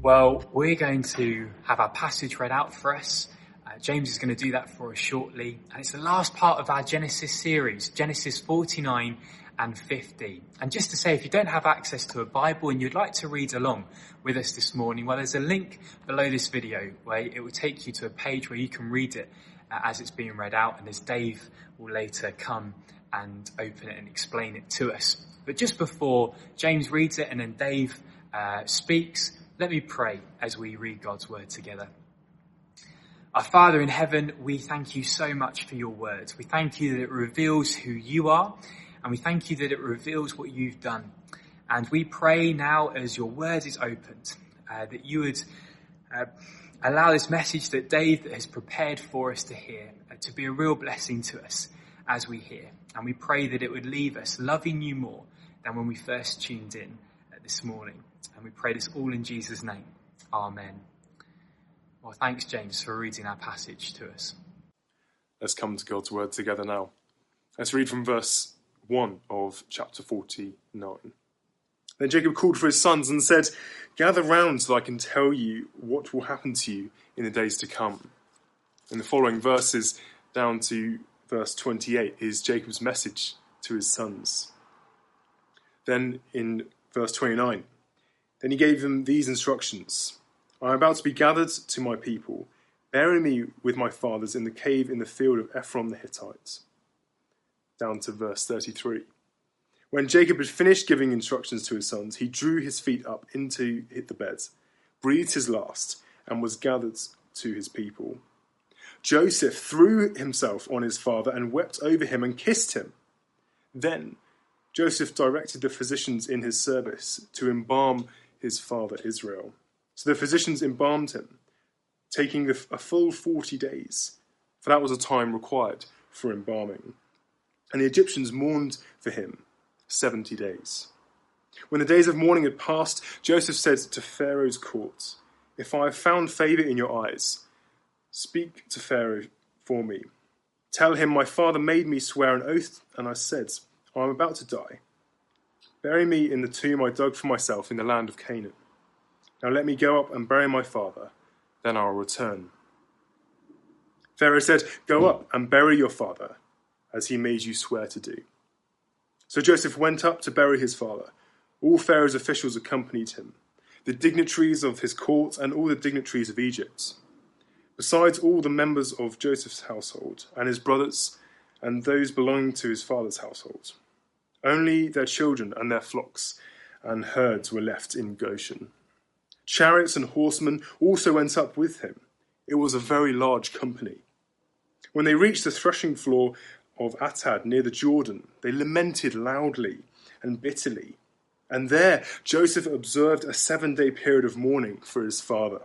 Well, we're going to have our passage read out for us. Uh, James is going to do that for us shortly. And it's the last part of our Genesis series, Genesis 49 and 50. And just to say, if you don't have access to a Bible and you'd like to read along with us this morning, well, there's a link below this video where it will take you to a page where you can read it uh, as it's being read out. And as Dave will later come and open it and explain it to us. But just before James reads it and then Dave uh, speaks, let me pray as we read God's word together. Our Father in heaven, we thank you so much for your words. We thank you that it reveals who you are, and we thank you that it reveals what you've done. And we pray now as your word is opened, uh, that you would uh, allow this message that Dave has prepared for us to hear uh, to be a real blessing to us as we hear. And we pray that it would leave us loving you more than when we first tuned in uh, this morning. And we pray this all in Jesus' name. Amen. Well, thanks, James, for reading our passage to us. Let's come to God's word together now. Let's read from verse 1 of chapter 49. Then Jacob called for his sons and said, Gather round so I can tell you what will happen to you in the days to come. In the following verses, down to verse 28, is Jacob's message to his sons. Then in verse 29, then he gave them these instructions I am about to be gathered to my people. Bury me with my fathers in the cave in the field of Ephron the Hittite. Down to verse 33. When Jacob had finished giving instructions to his sons, he drew his feet up into the bed, breathed his last, and was gathered to his people. Joseph threw himself on his father and wept over him and kissed him. Then Joseph directed the physicians in his service to embalm his father Israel. So the physicians embalmed him, taking a full 40 days, for that was the time required for embalming. And the Egyptians mourned for him 70 days. When the days of mourning had passed, Joseph said to Pharaoh's court, If I have found favor in your eyes, speak to Pharaoh for me. Tell him, My father made me swear an oath, and I said, I am about to die. Bury me in the tomb I dug for myself in the land of Canaan. Now let me go up and bury my father, then I'll return. Pharaoh said, Go up and bury your father, as he made you swear to do. So Joseph went up to bury his father. All Pharaoh's officials accompanied him, the dignitaries of his court and all the dignitaries of Egypt, besides all the members of Joseph's household and his brothers and those belonging to his father's household. Only their children and their flocks and herds were left in Goshen. Chariots and horsemen also went up with him. It was a very large company. When they reached the threshing floor of Atad near the Jordan, they lamented loudly and bitterly. And there Joseph observed a seven day period of mourning for his father.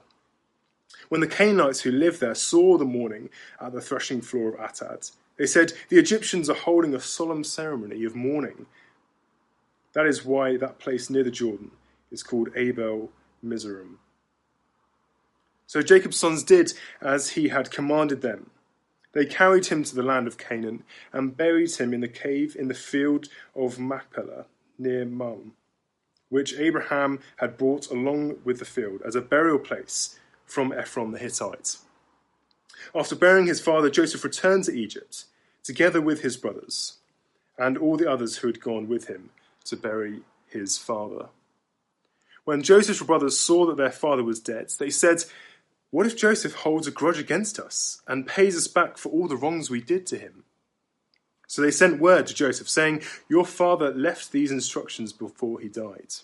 When the Canaanites who lived there saw the mourning at the threshing floor of Atad, they said, The Egyptians are holding a solemn ceremony of mourning. That is why that place near the Jordan is called Abel Mizraim. So Jacob's sons did as he had commanded them. They carried him to the land of Canaan and buried him in the cave in the field of Machpelah near Mamre, which Abraham had brought along with the field as a burial place from Ephron the Hittite. After burying his father, Joseph returned to Egypt, together with his brothers and all the others who had gone with him to bury his father. When Joseph's brothers saw that their father was dead, they said, What if Joseph holds a grudge against us and pays us back for all the wrongs we did to him? So they sent word to Joseph, saying, Your father left these instructions before he died.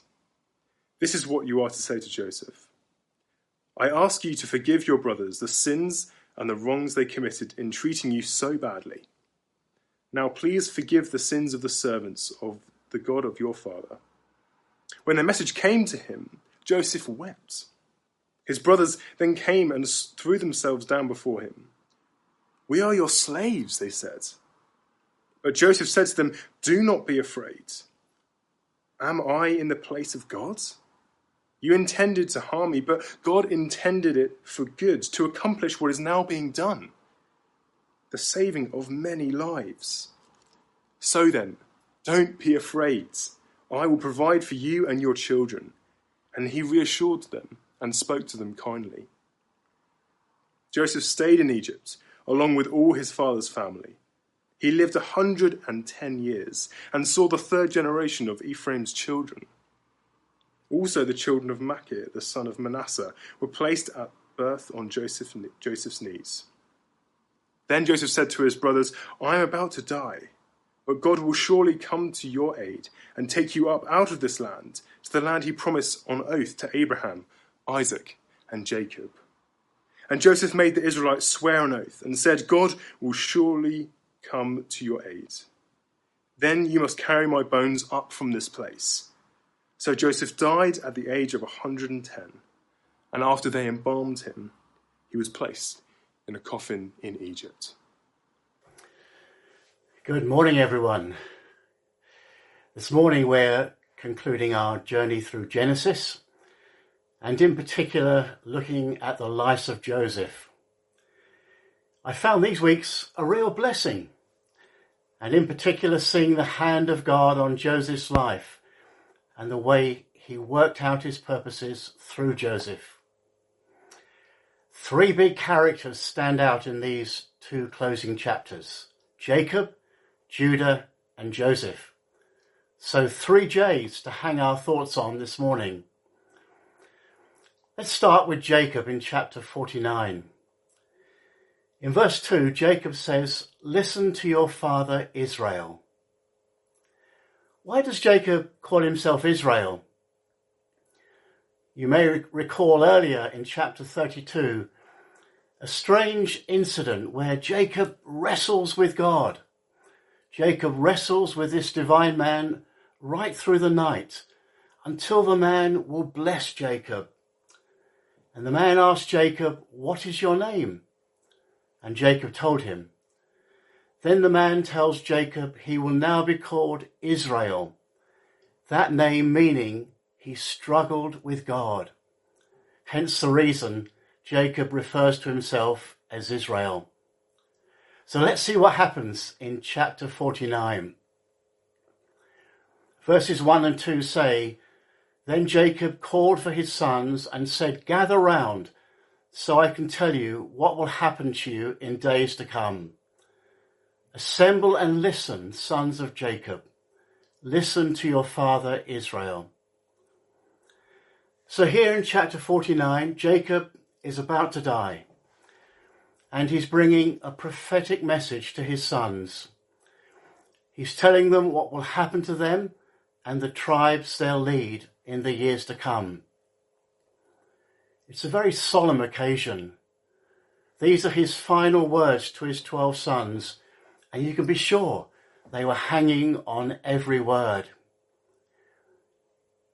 This is what you are to say to Joseph I ask you to forgive your brothers the sins and the wrongs they committed in treating you so badly. Now please forgive the sins of the servants of the God of your father. When the message came to him, Joseph wept. His brothers then came and threw themselves down before him. We are your slaves, they said. But Joseph said to them, Do not be afraid. Am I in the place of God? You intended to harm me, but God intended it for good, to accomplish what is now being done the saving of many lives. So then, don't be afraid. I will provide for you and your children. And he reassured them and spoke to them kindly. Joseph stayed in Egypt along with all his father's family. He lived a hundred and ten years and saw the third generation of Ephraim's children. Also, the children of Machir, the son of Manasseh, were placed at birth on Joseph, Joseph's knees. Then Joseph said to his brothers, I am about to die, but God will surely come to your aid and take you up out of this land to the land he promised on oath to Abraham, Isaac, and Jacob. And Joseph made the Israelites swear an oath and said, God will surely come to your aid. Then you must carry my bones up from this place. So Joseph died at the age of a 110, and after they embalmed him, he was placed in a coffin in Egypt. Good morning, everyone. This morning we're concluding our journey through Genesis and in particular looking at the life of Joseph. I found these weeks a real blessing, and in particular seeing the hand of God on Joseph's life and the way he worked out his purposes through Joseph. Three big characters stand out in these two closing chapters Jacob, Judah, and Joseph. So, three J's to hang our thoughts on this morning. Let's start with Jacob in chapter 49. In verse 2, Jacob says, Listen to your father Israel. Why does Jacob call himself Israel? You may recall earlier in chapter 32 a strange incident where Jacob wrestles with God. Jacob wrestles with this divine man right through the night until the man will bless Jacob and the man asked Jacob, What is your name? And Jacob told him. Then the man tells Jacob he will now be called Israel, that name meaning he struggled with God. Hence the reason Jacob refers to himself as Israel. So let's see what happens in chapter 49. Verses 1 and 2 say, then Jacob called for his sons and said, Gather round, so I can tell you what will happen to you in days to come. Assemble and listen, sons of Jacob. Listen to your father Israel. So here in chapter 49, Jacob is about to die. And he's bringing a prophetic message to his sons. He's telling them what will happen to them and the tribes they'll lead in the years to come. It's a very solemn occasion. These are his final words to his twelve sons, and you can be sure they were hanging on every word.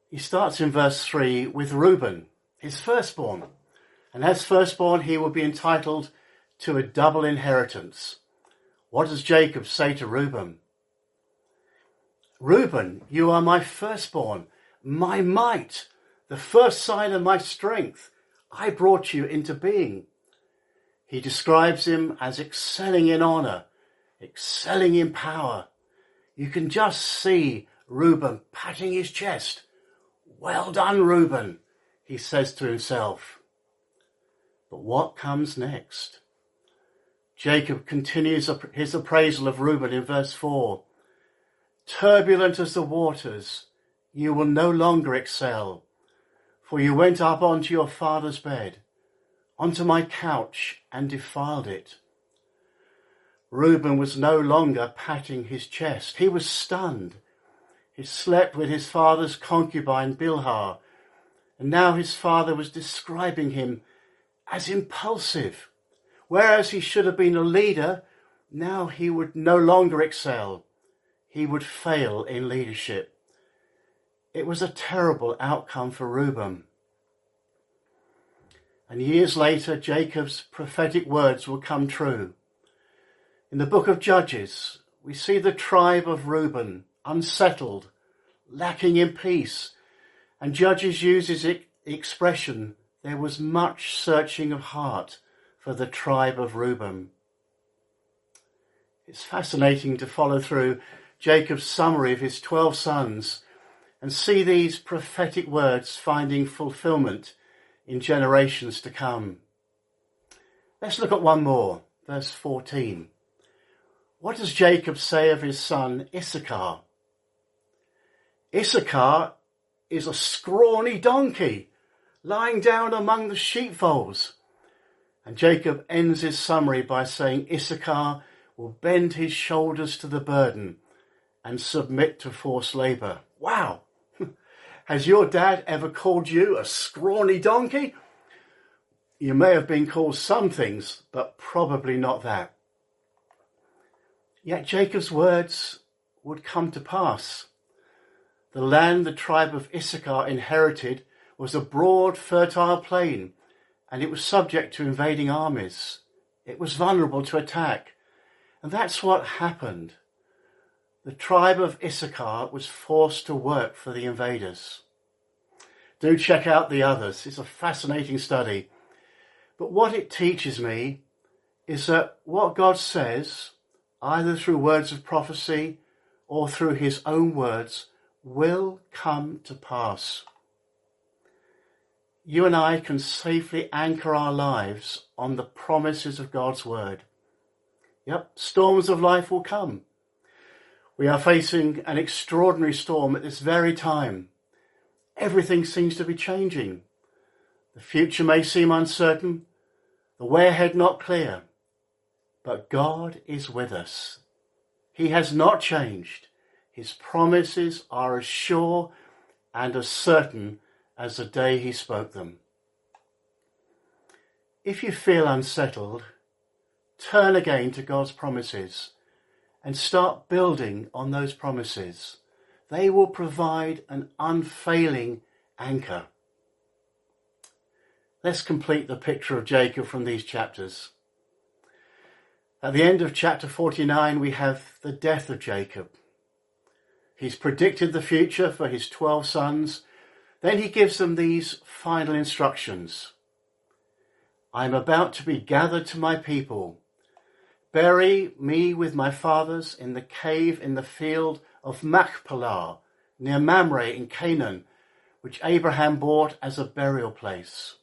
He starts in verse 3 with Reuben, his firstborn, and as firstborn he will be entitled to a double inheritance. What does Jacob say to Reuben? Reuben, you are my firstborn my might, the first sign of my strength. I brought you into being. He describes him as excelling in honor, excelling in power. You can just see Reuben patting his chest. Well done, Reuben, he says to himself. But what comes next? Jacob continues his appraisal of Reuben in verse 4. Turbulent as the waters, you will no longer excel, for you went up onto your father's bed, onto my couch, and defiled it. Reuben was no longer patting his chest. He was stunned. He slept with his father's concubine Bilhah, and now his father was describing him as impulsive. Whereas he should have been a leader, now he would no longer excel. He would fail in leadership. It was a terrible outcome for Reuben. And years later, Jacob's prophetic words will come true. In the book of Judges, we see the tribe of Reuben unsettled, lacking in peace, and Judges uses the expression, there was much searching of heart for the tribe of Reuben. It's fascinating to follow through Jacob's summary of his 12 sons and see these prophetic words finding fulfillment in generations to come. Let's look at one more, verse 14. What does Jacob say of his son Issachar? Issachar is a scrawny donkey lying down among the sheepfolds. And Jacob ends his summary by saying Issachar will bend his shoulders to the burden and submit to forced labour. Wow! Has your dad ever called you a scrawny donkey? You may have been called some things, but probably not that. Yet Jacob's words would come to pass. The land the tribe of Issachar inherited was a broad, fertile plain, and it was subject to invading armies. It was vulnerable to attack. And that's what happened. The tribe of Issachar was forced to work for the invaders. Do check out the others. It's a fascinating study. But what it teaches me is that what God says, either through words of prophecy or through his own words, will come to pass. You and I can safely anchor our lives on the promises of God's word. Yep, storms of life will come. We are facing an extraordinary storm at this very time. Everything seems to be changing. The future may seem uncertain, the way ahead not clear, but God is with us. He has not changed. His promises are as sure and as certain as the day he spoke them. If you feel unsettled, turn again to God's promises and start building on those promises. They will provide an unfailing anchor. Let's complete the picture of Jacob from these chapters. At the end of chapter 49, we have the death of Jacob. He's predicted the future for his 12 sons. Then he gives them these final instructions. I am about to be gathered to my people. Bury me with my fathers in the cave in the field of Machpelah, near Mamre in Canaan, which Abraham bought as a burial place.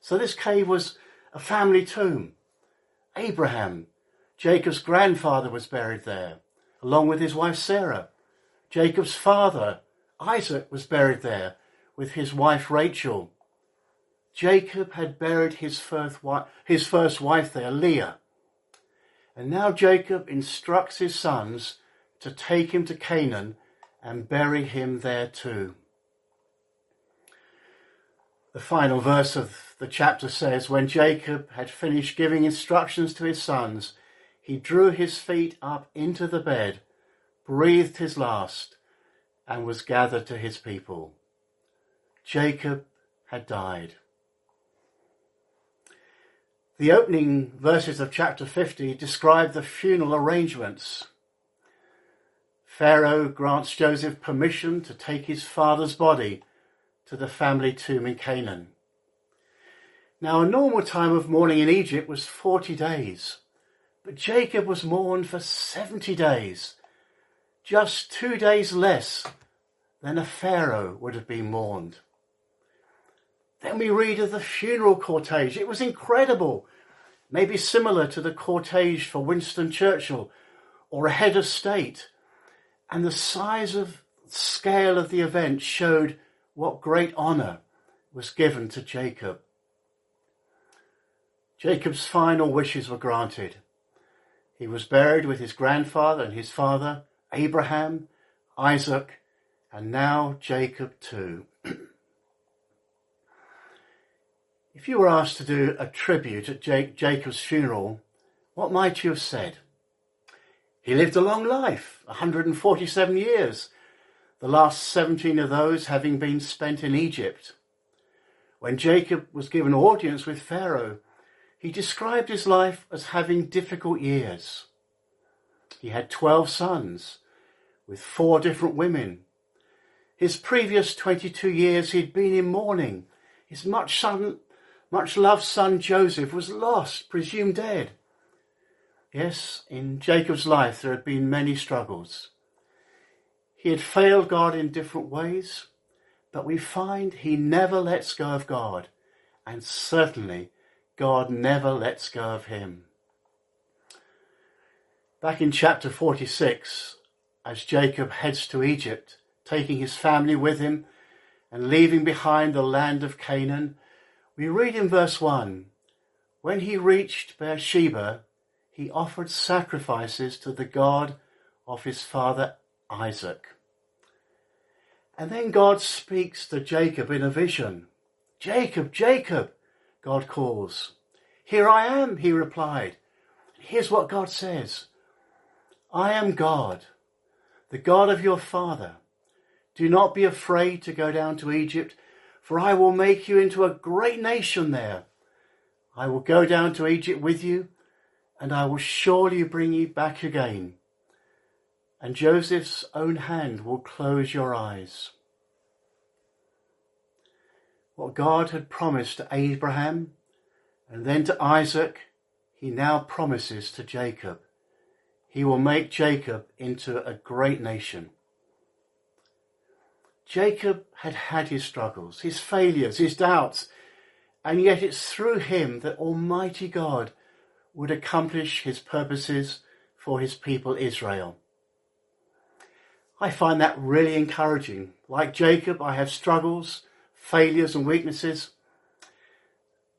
So this cave was a family tomb. Abraham, Jacob's grandfather, was buried there, along with his wife Sarah. Jacob's father, Isaac, was buried there with his wife Rachel. Jacob had buried his first wife, his first wife there, Leah. And now Jacob instructs his sons to take him to Canaan and bury him there too. The final verse of the chapter says, When Jacob had finished giving instructions to his sons, he drew his feet up into the bed breathed his last, and was gathered to his people. Jacob had died. The opening verses of chapter 50 describe the funeral arrangements. Pharaoh grants Joseph permission to take his father's body to the family tomb in Canaan. Now, a normal time of mourning in Egypt was 40 days, but Jacob was mourned for 70 days just two days less than a pharaoh would have been mourned. Then we read of the funeral cortege. It was incredible, maybe similar to the cortege for Winston Churchill or a head of state. And the size of scale of the event showed what great honor was given to Jacob. Jacob's final wishes were granted. He was buried with his grandfather and his father Abraham, Isaac, and now Jacob too. if you were asked to do a tribute at Jacob's funeral, what might you have said? He lived a long life, 147 years, the last 17 of those having been spent in Egypt. When Jacob was given audience with Pharaoh, he described his life as having difficult years. He had 12 sons, with four different women. His previous 22 years he'd been in mourning. His much son, much loved son Joseph was lost, presumed dead. Yes, in Jacob's life there had been many struggles. He had failed God in different ways, but we find he never lets go of God and certainly God never lets go of him. Back in chapter 46, as Jacob heads to Egypt, taking his family with him and leaving behind the land of Canaan, we read in verse 1 When he reached Beersheba, he offered sacrifices to the God of his father Isaac. And then God speaks to Jacob in a vision. Jacob, Jacob, God calls. Here I am, he replied. Here's what God says. I am God, the God of your father. Do not be afraid to go down to Egypt, for I will make you into a great nation there. I will go down to Egypt with you, and I will surely bring you back again and Joseph's own hand will close your eyes. What God had promised to Abraham and then to Isaac, he now promises to Jacob. He will make Jacob into a great nation. Jacob had had his struggles, his failures, his doubts, and yet it's through him that Almighty God would accomplish his purposes for his people Israel. I find that really encouraging. Like Jacob, I have struggles, failures, and weaknesses.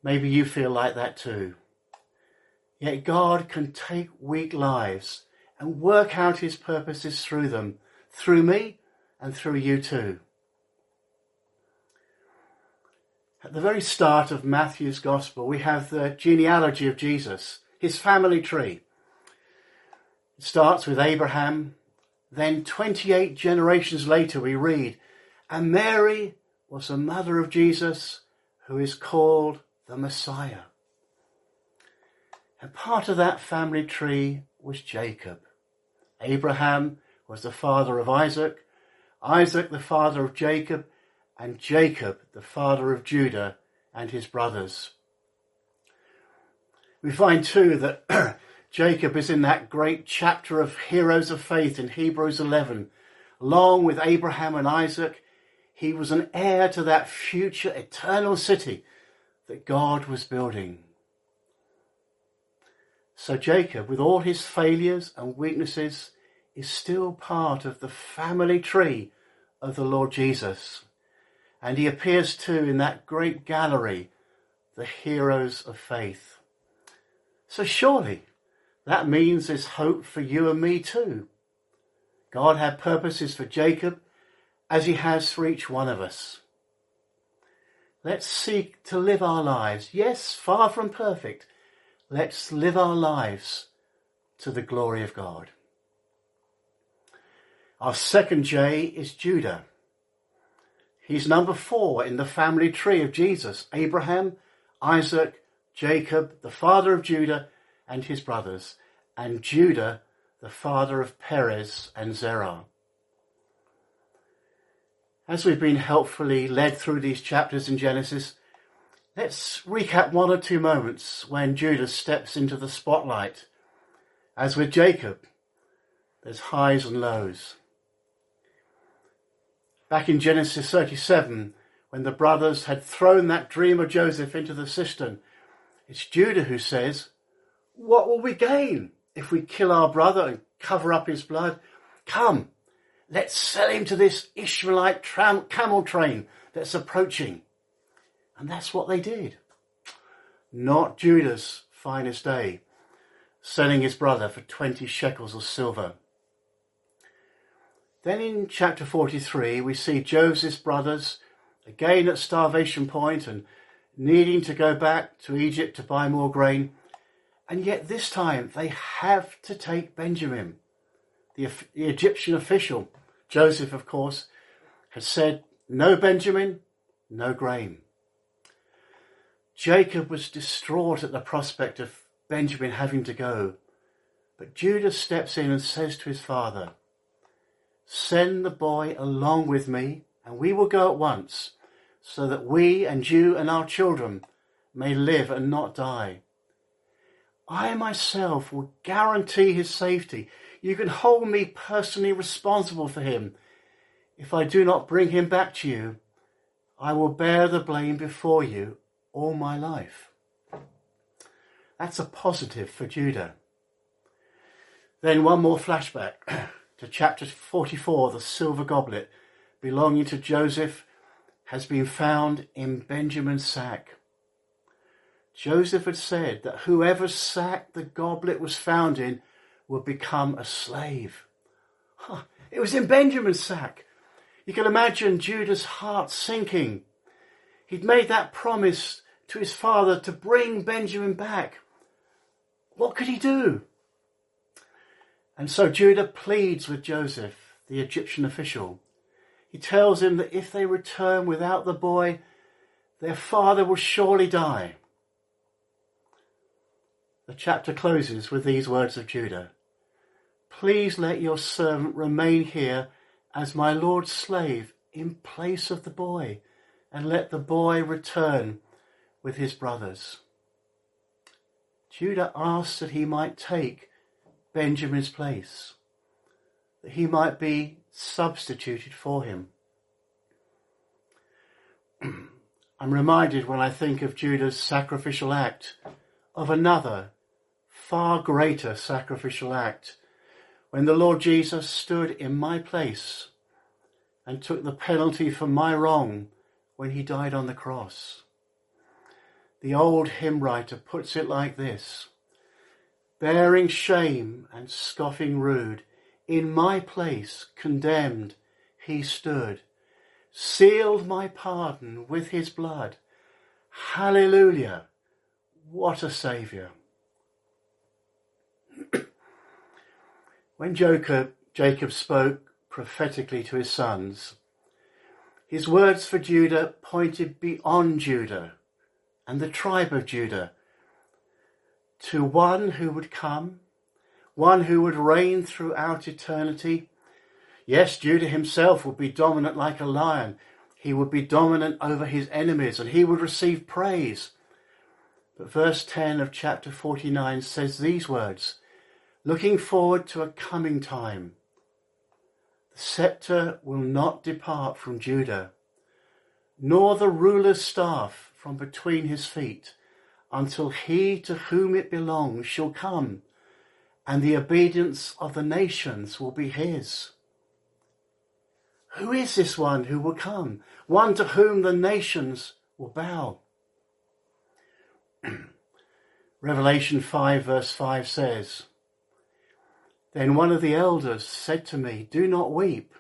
Maybe you feel like that too. Yet God can take weak lives and work out his purposes through them, through me and through you too. At the very start of Matthew's Gospel, we have the genealogy of Jesus, his family tree. It starts with Abraham, then 28 generations later we read, and Mary was the mother of Jesus who is called the Messiah. And part of that family tree was Jacob. Abraham was the father of Isaac, Isaac the father of Jacob, and Jacob the father of Judah and his brothers. We find too that Jacob is in that great chapter of heroes of faith in Hebrews 11. Along with Abraham and Isaac, he was an heir to that future eternal city that God was building. So Jacob, with all his failures and weaknesses, is still part of the family tree of the Lord Jesus. And he appears too in that great gallery, the heroes of faith. So surely that means there's hope for you and me too. God had purposes for Jacob as he has for each one of us. Let's seek to live our lives, yes, far from perfect. Let's live our lives to the glory of God. Our second J is Judah. He's number four in the family tree of Jesus. Abraham, Isaac, Jacob, the father of Judah, and his brothers, and Judah, the father of Perez and Zerah. As we've been helpfully led through these chapters in Genesis, let's recap one or two moments when Judah steps into the spotlight. As with Jacob, there's highs and lows. Back in Genesis 37, when the brothers had thrown that dream of Joseph into the cistern, it's Judah who says, what will we gain if we kill our brother and cover up his blood? Come, let's sell him to this Ishmaelite tram- camel train that's approaching. And that's what they did. Not Judah's finest day, selling his brother for 20 shekels of silver. Then in chapter 43, we see Joseph's brothers again at starvation point and needing to go back to Egypt to buy more grain. And yet this time they have to take Benjamin. The, the Egyptian official, Joseph, of course, had said, no Benjamin, no grain. Jacob was distraught at the prospect of Benjamin having to go. But Judah steps in and says to his father, Send the boy along with me, and we will go at once, so that we and you and our children may live and not die. I myself will guarantee his safety. You can hold me personally responsible for him. If I do not bring him back to you, I will bear the blame before you all my life. That's a positive for Judah. Then one more flashback to chapter 44, the silver goblet belonging to Joseph has been found in Benjamin's sack. Joseph had said that whoever sack the goblet was found in would become a slave. Huh, it was in Benjamin's sack. You can imagine Judah's heart sinking. He'd made that promise to his father to bring Benjamin back. What could he do? And so Judah pleads with Joseph, the Egyptian official. He tells him that if they return without the boy, their father will surely die. The chapter closes with these words of Judah. Please let your servant remain here as my Lord's slave in place of the boy, and let the boy return with his brothers. Judah asked that he might take Benjamin's place, that he might be substituted for him. I'm reminded when I think of Judah's sacrificial act of another far greater sacrificial act when the Lord Jesus stood in my place and took the penalty for my wrong when he died on the cross. The old hymn writer puts it like this Bearing shame and scoffing rude, in my place condemned he stood, sealed my pardon with his blood. Hallelujah! What a Saviour! When Jacob, spoke prophetically to his sons, his words for Judah pointed beyond Judah and the tribe of Judah to one who would come, one who would reign throughout eternity. Yes, Judah himself would be dominant like a lion. He would be dominant over his enemies and he would receive praise. But verse 10 of chapter 49 says these words looking forward to a coming time. The scepter will not depart from Judah, nor the ruler's staff from between his feet, until he to whom it belongs shall come, and the obedience of the nations will be his. Who is this one who will come? One to whom the nations will bow. Revelation 5 verse 5 says, Then one of the elders said to me, Do not weep.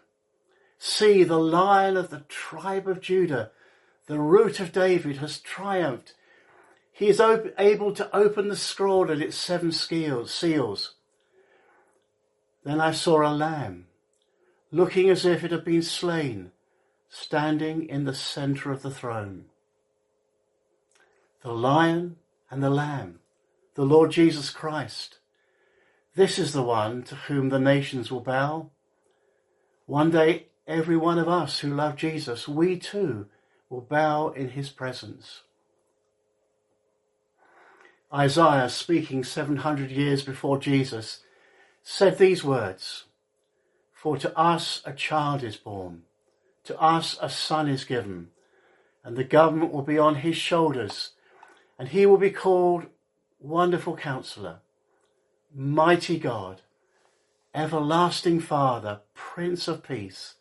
See, the lion of the tribe of Judah, the root of David, has triumphed. He is op- able to open the scroll and its seven seals. Then I saw a lamb, looking as if it had been slain, standing in the center of the throne. The lion and the lamb, the Lord Jesus Christ, this is the one to whom the nations will bow. One day, every one of us who love Jesus, we too will bow in his presence. Isaiah, speaking 700 years before Jesus, said these words For to us a child is born, to us a son is given, and the government will be on his shoulders, and he will be called Wonderful Counselor Mighty God, Everlasting Father, Prince of Peace.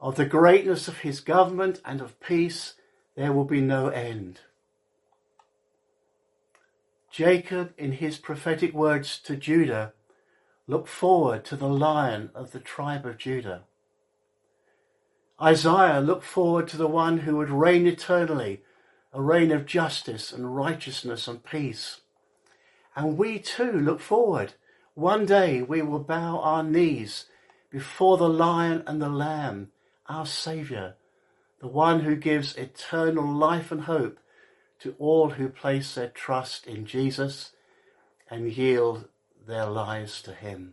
Of the greatness of his government and of peace there will be no end. Jacob, in his prophetic words to Judah, looked forward to the lion of the tribe of Judah. Isaiah looked forward to the one who would reign eternally, a reign of justice and righteousness and peace. And we too look forward. One day we will bow our knees before the lion and the lamb, our Saviour, the one who gives eternal life and hope to all who place their trust in Jesus and yield their lives to Him.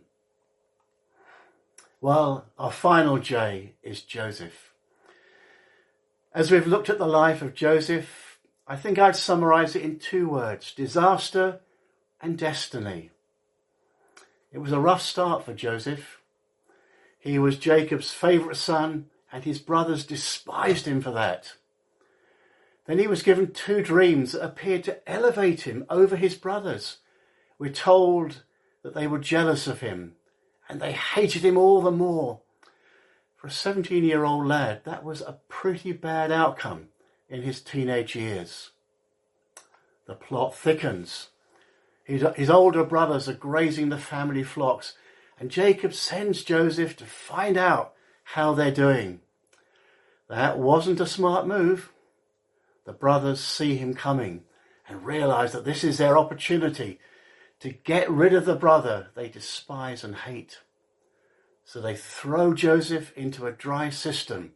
Well, our final J is Joseph. As we've looked at the life of Joseph, I think I'd summarize it in two words disaster and destiny. It was a rough start for Joseph. He was Jacob's favourite son, and his brothers despised him for that. Then he was given two dreams that appeared to elevate him over his brothers. We're told that they were jealous of him and they hated him all the more. For a 17 year old lad, that was a pretty bad outcome in his teenage years. The plot thickens. His, older brothers are grazing the family flocks, and Jacob sends Joseph to find out how they're doing. That wasn't a smart move. The brothers see him coming and realize that this is their opportunity to get rid of the brother they despise and hate. So they throw Joseph into a dry cistern.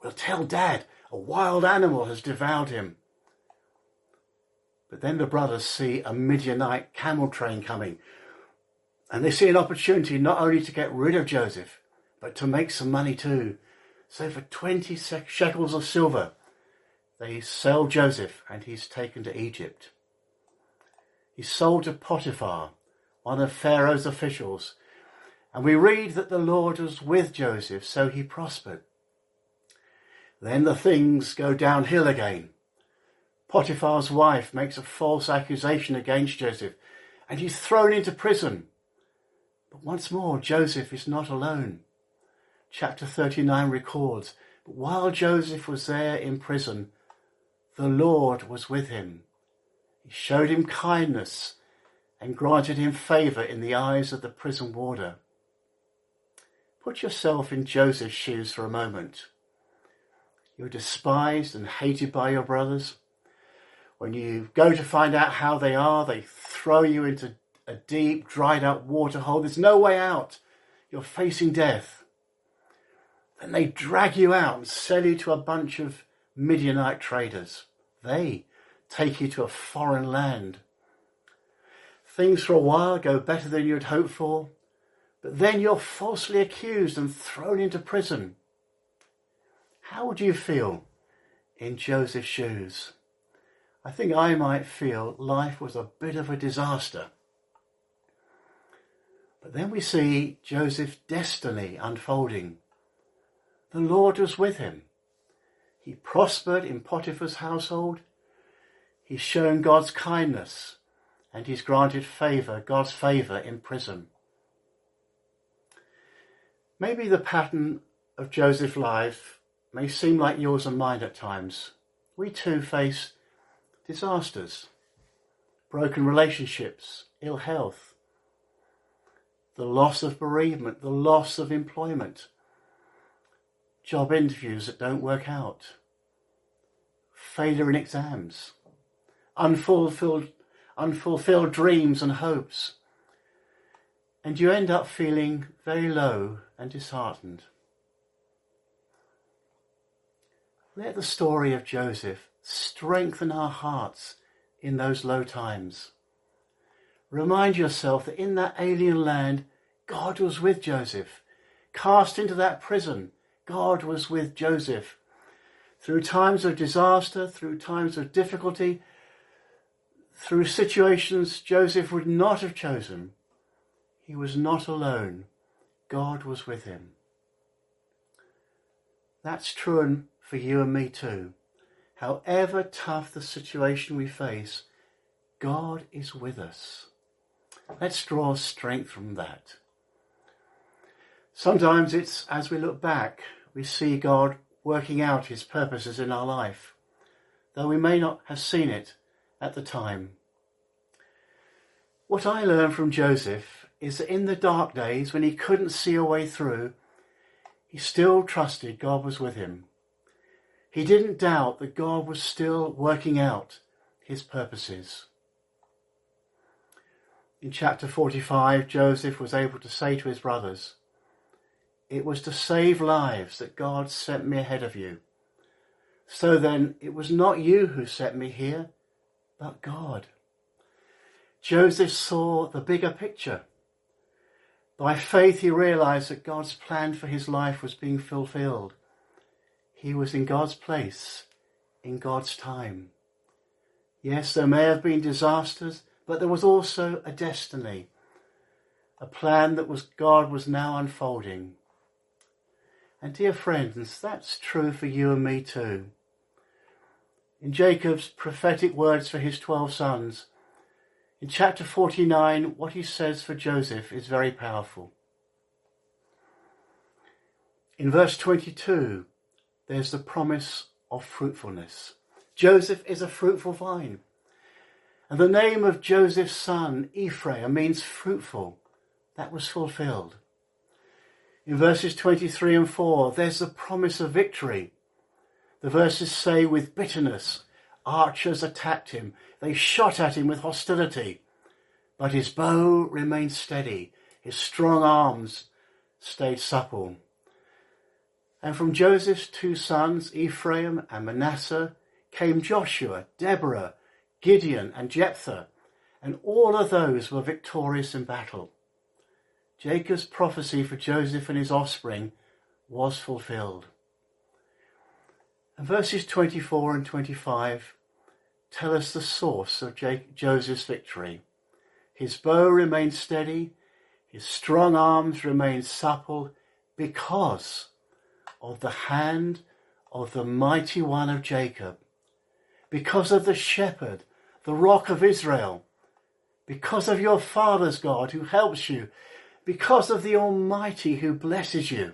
We'll tell dad a wild animal has devoured him. But then the brothers see a Midianite camel train coming, and they see an opportunity not only to get rid of Joseph, but to make some money too. So for 20 shekels of silver, they sell Joseph and he's taken to Egypt. He's sold to Potiphar, one of Pharaoh's officials, and we read that the Lord was with Joseph, so he prospered. Then the things go downhill again. Potiphar's wife makes a false accusation against Joseph and he's thrown into prison. But once more, Joseph is not alone. Chapter 39 records, but while Joseph was there in prison, the Lord was with him. He showed him kindness and granted him favor in the eyes of the prison warder. Put yourself in Joseph's shoes for a moment. You're despised and hated by your brothers. When you go to find out how they are, they throw you into a deep, dried up water hole. There's no way out. You're facing death. Then they drag you out and sell you to a bunch of Midianite traders. They take you to a foreign land. Things for a while go better than you'd hoped for, but then you're falsely accused and thrown into prison. How would you feel in Joseph's shoes? I think I might feel life was a bit of a disaster. But then we see Joseph's destiny unfolding. The Lord was with him. He prospered in Potiphar's household. He's shown God's kindness and he's granted favour, God's favour in prison. Maybe the pattern of Joseph's life may seem like yours and mine at times. We too face disasters, broken relationships, ill health, the loss of bereavement, the loss of employment, job interviews that don't work out, failure in exams, unfulfilled, unfulfilled dreams and hopes. And you end up feeling very low and disheartened. Let the story of Joseph strengthen our hearts in those low times. Remind yourself that in that alien land, God was with Joseph. Cast into that prison, God was with Joseph. Through times of disaster, through times of difficulty, through situations Joseph would not have chosen, he was not alone. God was with him. That's true and for you and me too. However tough the situation we face, God is with us. Let's draw strength from that. Sometimes it's as we look back, we see God working out his purposes in our life, though we may not have seen it at the time. What I learned from Joseph is that in the dark days when he couldn't see a way through, he still trusted God was with him. He didn't doubt that God was still working out his purposes. In chapter 45, Joseph was able to say to his brothers, It was to save lives that God sent me ahead of you. So then, it was not you who sent me here, but God. Joseph saw the bigger picture. By faith, he realized that God's plan for his life was being fulfilled. He was in God's place, in God's time. Yes, there may have been disasters, but there was also a destiny, a plan that was God was now unfolding. And dear friends, that's true for you and me too. in Jacob's prophetic words for his 12 sons, in chapter 49, what he says for Joseph is very powerful. In verse 22, there's the promise of fruitfulness. Joseph is a fruitful vine. And the name of Joseph's son, Ephraim, means fruitful. That was fulfilled. In verses 23 and 4, there's the promise of victory. The verses say, with bitterness, archers attacked him. They shot at him with hostility. But his bow remained steady. His strong arms stayed supple. And from Joseph's two sons, Ephraim and Manasseh, came Joshua, Deborah, Gideon, and Jephthah, and all of those were victorious in battle. Jacob's prophecy for Joseph and his offspring was fulfilled. And verses 24 and 25 tell us the source of Joseph's victory. His bow remained steady, his strong arms remained supple because of the hand of the mighty one of Jacob, because of the shepherd, the rock of Israel, because of your father's God who helps you, because of the Almighty who blesses you.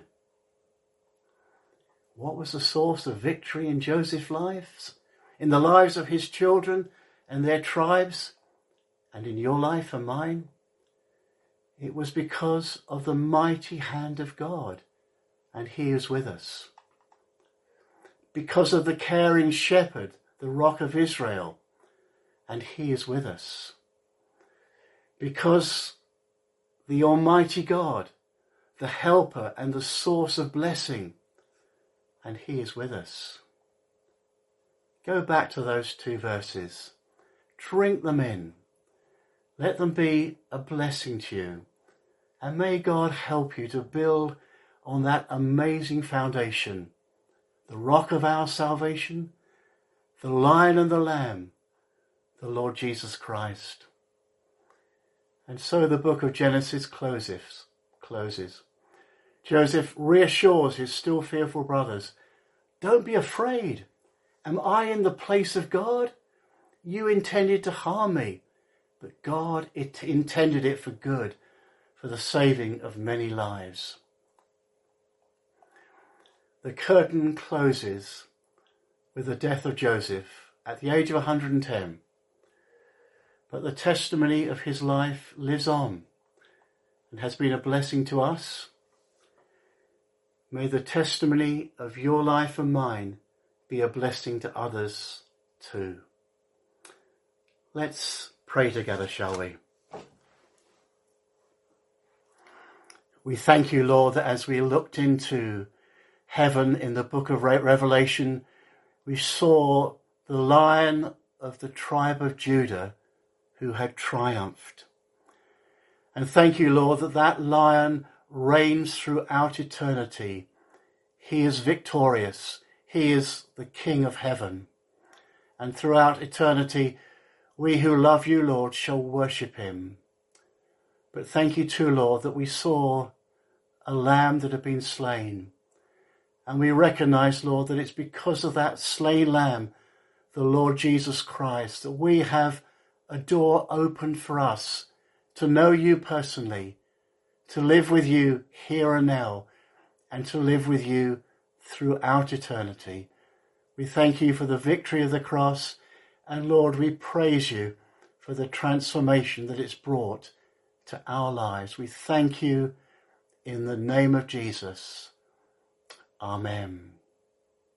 What was the source of victory in Joseph's lives, in the lives of his children and their tribes, and in your life and mine? It was because of the mighty hand of God, and He is with us. Because of the caring shepherd, the rock of Israel, and He is with us. Because the Almighty God, the helper and the source of blessing, and He is with us. Go back to those two verses. Drink them in. Let them be a blessing to you. And may God help you to build on that amazing foundation, the rock of our salvation, the lion and the lamb, the Lord Jesus Christ. And so the book of Genesis closes. closes. Joseph reassures his still fearful brothers, Don't be afraid. Am I in the place of God? You intended to harm me, but God it intended it for good, for the saving of many lives. The curtain closes with the death of Joseph at the age of 110 but the testimony of his life lives on and has been a blessing to us. May the testimony of your life and mine be a blessing to others too. Let's pray together, shall we? We thank you, Lord, that as we looked into heaven in the book of Revelation, we saw the lion of the tribe of Judah who had triumphed. And thank you, Lord, that that lion reigns throughout eternity. He is victorious. He is the King of heaven. And throughout eternity, we who love you, Lord, shall worship him. But thank you too, Lord, that we saw a lamb that had been slain. And we recognize, Lord, that it's because of that slain lamb, the Lord Jesus Christ, that we have a door opened for us to know you personally, to live with you here and now, and to live with you throughout eternity. We thank you for the victory of the cross, and Lord, we praise you for the transformation that it's brought to our lives. We thank you in the name of Jesus. Amen.